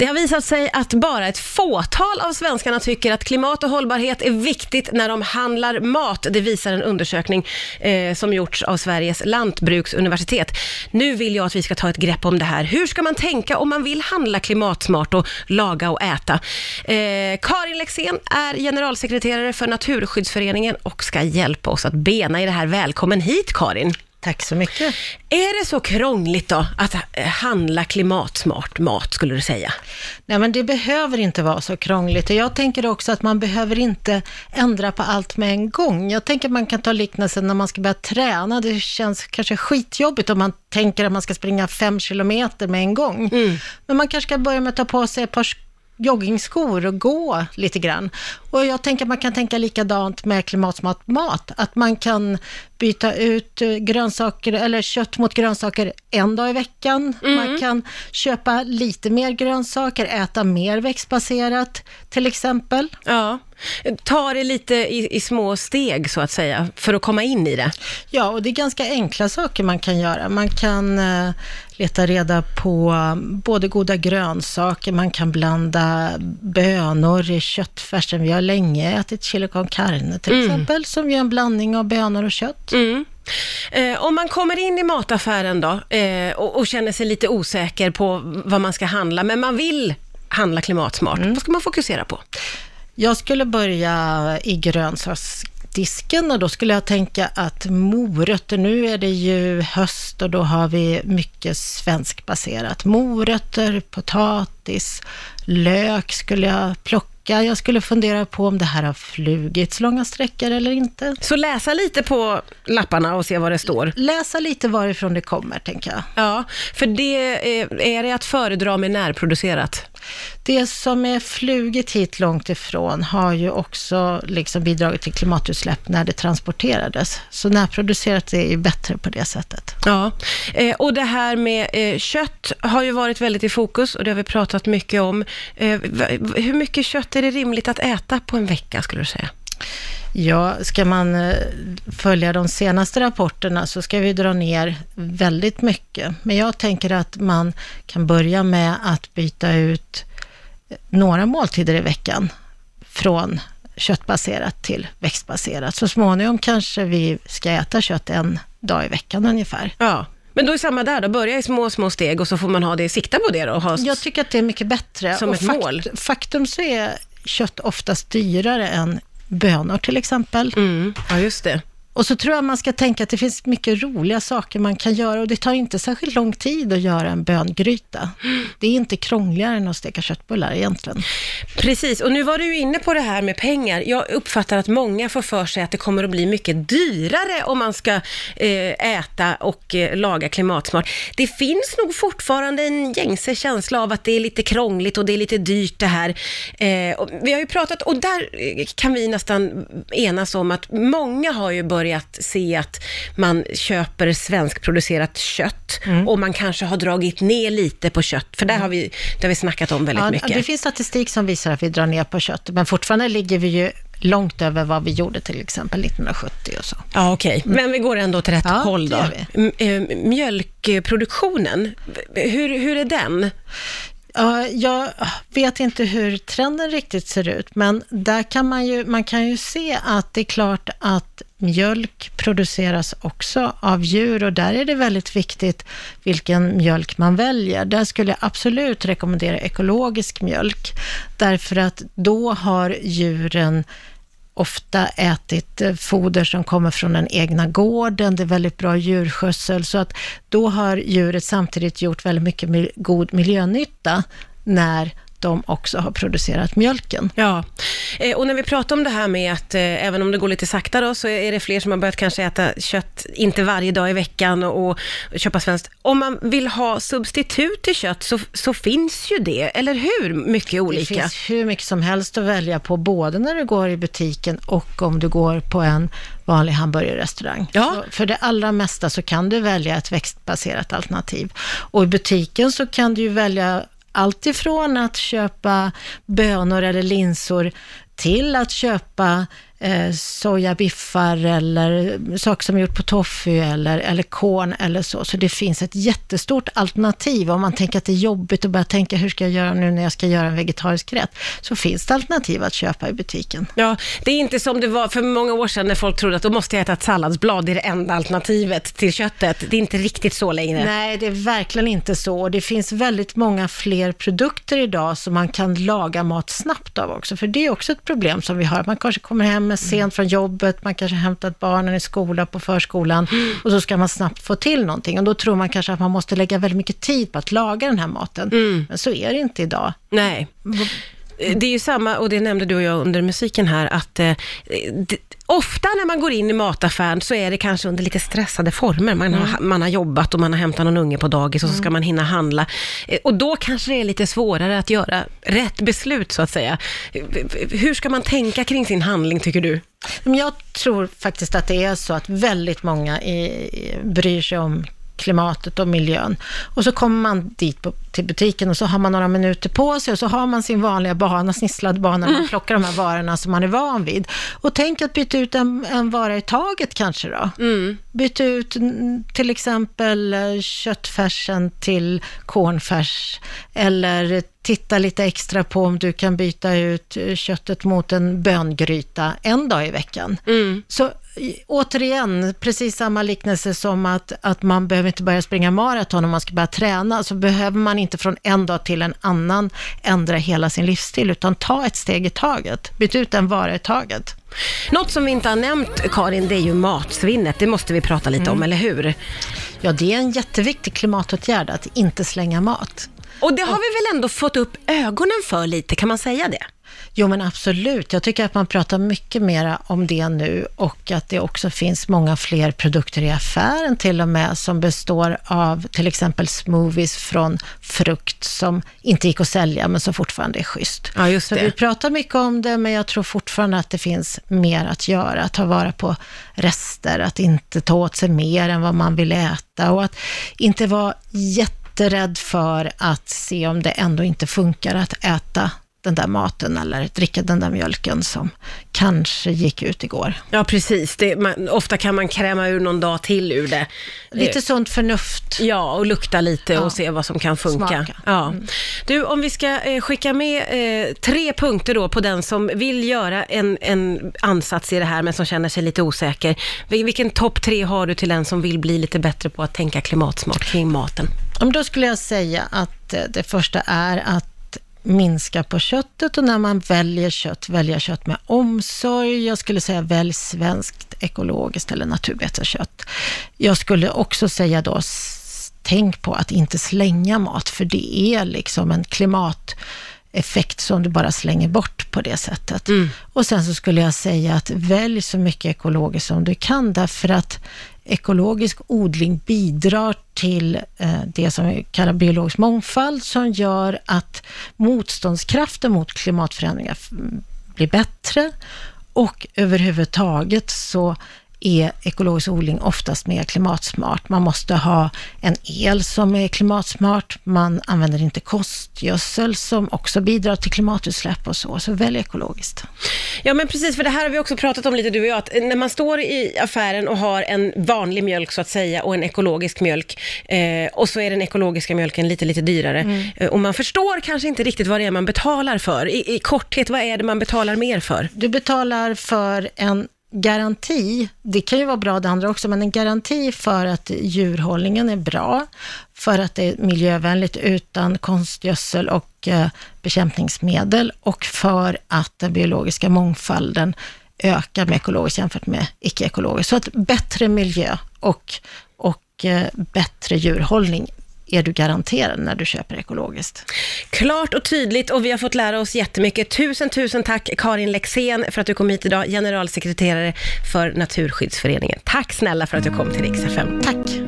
Det har visat sig att bara ett fåtal av svenskarna tycker att klimat och hållbarhet är viktigt när de handlar mat. Det visar en undersökning eh, som gjorts av Sveriges lantbruksuniversitet. Nu vill jag att vi ska ta ett grepp om det här. Hur ska man tänka om man vill handla klimatsmart och laga och äta? Eh, Karin Lexén är generalsekreterare för Naturskyddsföreningen och ska hjälpa oss att bena i det här. Välkommen hit Karin! Tack så mycket. Är det så krångligt då att eh, handla klimatsmart mat, skulle du säga? Nej, men det behöver inte vara så krångligt. Och jag tänker också att man behöver inte ändra på allt med en gång. Jag tänker att man kan ta liknelsen när man ska börja träna. Det känns kanske skitjobbigt om man tänker att man ska springa fem kilometer med en gång. Mm. Men man kanske ska börja med att ta på sig ett par joggingskor och gå lite grann. Och jag tänker att man kan tänka likadant med klimatsmart mat, att man kan byta ut eh, grönsaker eller kött mot grönsaker en dag i veckan. Mm. Man kan köpa lite mer grönsaker, äta mer växtbaserat till exempel. Ja, ta det lite i, i, små steg så att säga, för att komma in i det. Ja, och det är ganska enkla saker man kan göra. Man kan uh, leta reda på både goda grönsaker, man kan blanda bönor i köttfärsen. Vi har länge ätit chili con carne till mm. exempel, som är en blandning av bönor och kött. Mm. Eh, om man kommer in i mataffären då eh, och, och, känner sig lite osäker på vad man ska handla, men man vill handla klimatsmart, mm. vad ska man fokusera på? Jag skulle börja i grönsaksdisken och då skulle jag tänka att morötter, nu är det ju höst och då har vi mycket svenskbaserat. Morötter, potatis, lök skulle jag plocka vecka. Jag skulle fundera på om det här har flugits långa sträckor eller inte. Så läsa lite på lapparna och se vad det står? Läsa lite varifrån det kommer, tänker jag. Ja, för det är, är det att föredra med närproducerat? Det som är flugit hit långt ifrån har ju också liksom bidragit till klimatutsläpp när det transporterades. Så närproducerat är ju bättre på det sättet. Ja, eh, och det här med eh, kött har ju varit väldigt i fokus och det har vi pratat mycket om. Eh, hur mycket kött är det rimligt att äta på en vecka skulle du säga? Ja, ska man följa de senaste rapporterna så ska vi dra ner väldigt mycket. Men jag tänker att man kan börja med att byta ut några måltider i veckan från köttbaserat till växtbaserat. Så småningom kanske vi ska äta kött en dag i veckan ungefär. Ja. Men då är samma där, då börja i små, små steg och så får man ha det, sikta på det då? Ha Jag tycker att det är mycket bättre. Som och ett fakt mål? Faktum så är kött oftast dyrare än bönor till exempel. Mm. Ja, just det. Och så tror jag man ska tänka att det finns mycket roliga saker man kan göra och det tar inte särskilt lång tid att göra en böngryta. Det är inte krångligare än att steka köttbullar egentligen. Precis, och nu var du ju inne på det här med pengar. Jag uppfattar att många får för sig att det kommer att bli mycket dyrare om man ska eh, äta och eh, laga klimatsmart. Det finns nog fortfarande en gängse känsla av att det är lite krångligt och det är lite dyrt det här. Eh, vi har ju pratat, och där eh, kan vi nästan enas om att många har ju börjat börjat se att man köper svenskproducerat kött mm. och man kanske har dragit ner lite på kött, för där mm. har vi, det har vi snackat om väldigt ja, mycket. Det finns statistik som visar att vi drar ner på kött, men fortfarande ligger vi ju långt över vad vi gjorde till exempel 1970 och så. Ja, okej. Okay. Mm. Men vi går ändå till rätt ja, håll då. Eh, mjölkproduktionen, hur, hur är den? jag vet inte hur trenden riktigt ser ut, men där kan man ju, man kan ju se att det är klart att mjölk produceras också av djur och där är det väldigt viktigt vilken mjölk man väljer. Där skulle jag absolut rekommendera ekologisk mjölk, därför att då har djuren ofta ätit eh, foder som kommer från den egna gården, det är väldigt bra djurskötsel, så att då har djuret samtidigt gjort väldigt mycket god miljönytta när de också har producerat mjölken. Ja, eh, och när vi pratar om det här med att eh, även om det går lite sakta då, så är det fler som har börjat kanske äta kött, inte varje dag i veckan och, och köpa svenskt. Om man vill ha substitut till kött så, så finns ju det, eller hur? Mycket olika. Det finns hur mycket som helst att välja på, både när du går i butiken och om du går på en vanlig hamburgerrestaurang. Ja. Så för det allra mesta så kan du välja ett växtbaserat alternativ. Och i butiken så kan du ju välja allt ifrån att köpa bönor eller linsor till att köpa eh, sojabiffar eller saker som är gjort på tofu eller, eller korn eller så. Så det finns ett jättestort alternativ. Om man tänker att det är jobbigt att börja tänka hur ska jag göra nu när jag ska göra en vegetarisk rätt, så finns det alternativ att köpa i butiken. Ja, det är inte som det var för många år sedan när folk trodde att då måste jag äta ett salladsblad, det är det enda alternativet till köttet. Det är inte riktigt så längre. Nej, det är verkligen inte så. Det finns väldigt många fler produkter idag som man kan laga mat snabbt av också. För det är också ett problem som vi har. Man kanske kommer hem sent från jobbet, man kanske hämtat barnen i skolan på förskolan och så ska man snabbt få till någonting. Och då tror man kanske att man måste lägga väldigt mycket tid på att laga den här maten. Men så är det inte idag. Nej. Det är ju samma, och det nämnde du och jag under musiken här, att eh, det, ofta när man går in i mataffären så är det kanske under lite stressade former. Man, har, man har jobbat och man har hämtat någon unge på dagis och så ska man hinna handla. Eh, Och då kanske det är lite svårare att göra rätt beslut så att säga. Hur ska man tänka kring sin handling tycker du? Jag tror faktiskt att det är så att väldigt många bryr sig om klimatet och miljön. Och så kommer man dit på, till butiken och så har man några minuter på sig och så har man sin vanliga bana, snisslad bana, mm. man plockar de här varorna som man är van vid. Och tänk att byta ut en, en vara i taget kanske då. Mm. Byta ut till exempel eh, köttfärsen till kornfärs eller titta lite extra på om du kan byta ut eh, köttet mot en böngryta en dag i veckan. Mm. Så återigen, precis samma liknelse som att, att man behöver inte börja springa maraton om man ska börja träna, så behöver man inte från en dag till en annan ändra hela sin livsstil, utan ta ett steg i taget. Byt ut en vara i taget. Något som vi inte har nämnt, Karin, det är ju matsvinnet. Det måste vi prata lite om, eller hur? Ja, det är en jätteviktig klimatåtgärd att inte slänga mat. Och det har vi väl ändå fått upp ögonen för lite, kan man säga det? Jo, men absolut. Jag tycker att man pratar mycket mer om det nu och att det också finns många fler produkter i affären till och med som består av till exempel smoothies från frukt som inte gick att sälja men som fortfarande är schysst. Ja, just Så vi pratar mycket om det, men jag tror fortfarande att det finns mer att göra. Att ta vara på rester, att inte ta åt sig mer än vad man vill äta och att inte vara jätterädd för att se om det ändå inte funkar att äta den där maten eller dricka den där mjölken som kanske gick ut igår. Ja, precis. Det, man, ofta kan man kräma ur någon dag till ur det. Lite sunt förnuft. Ja, och lukta lite Ja. och se vad som kan funka. Smaka. Ja. Du, om vi ska eh, skicka med eh, tre punkter då på den som vill göra en, en ansats i det här men som känner sig lite osäker. Vil- Vilken topp tre har du till den som vill bli lite bättre på att tänka klimatsmart kring maten? Om då skulle jag säga att eh, det första är att minska på köttet och när man väljer kött, välja kött med omsorg. Jag skulle säga välj svenskt, ekologiskt eller naturbeteskött. Jag skulle också säga då, tänk på att inte slänga mat, för det är liksom en klimat, klimateffekt som du bara slänger bort på det sättet. Och sen så skulle jag säga att välj så mycket ekologiskt som du kan, därför att ekologisk odling bidrar till eh, det som vi kallar biologisk mångfald, som gör att motståndskraften mot klimatförändringar blir bättre och överhuvudtaget så är ekologisk odling oftast mer klimatsmart. Man måste ha en el som är klimatsmart, man använder inte kostgödsel som också bidrar till klimatutsläpp och så, så välj ekologiskt. Ja, men precis, för det här har vi också pratat om lite du och jag, att när man står i affären och har en vanlig mjölk så att säga och en ekologisk mjölk eh, och så är den ekologiska mjölken lite, lite dyrare eh, och man förstår kanske inte riktigt vad det är man betalar för. I, I korthet, vad är det man betalar mer för? Du betalar för en garanti, det kan ju vara bra det andra också, men en garanti för att djurhållningen är bra, för att det är miljövänligt utan konstgödsel och eh, bekämpningsmedel och för att den biologiska mångfalden ökar med ekologiskt jämfört med icke-ekologiskt. Så att bättre miljö och, och eh, bättre djurhållning är du garanterad när du köper ekologiskt. Klart och tydligt och vi har fått lära oss jättemycket. Tusen, tusen tack Karin Lexén för att du kom hit idag, generalsekreterare för Naturskyddsföreningen. Tack snälla för att du kom till Rix FM. Tack!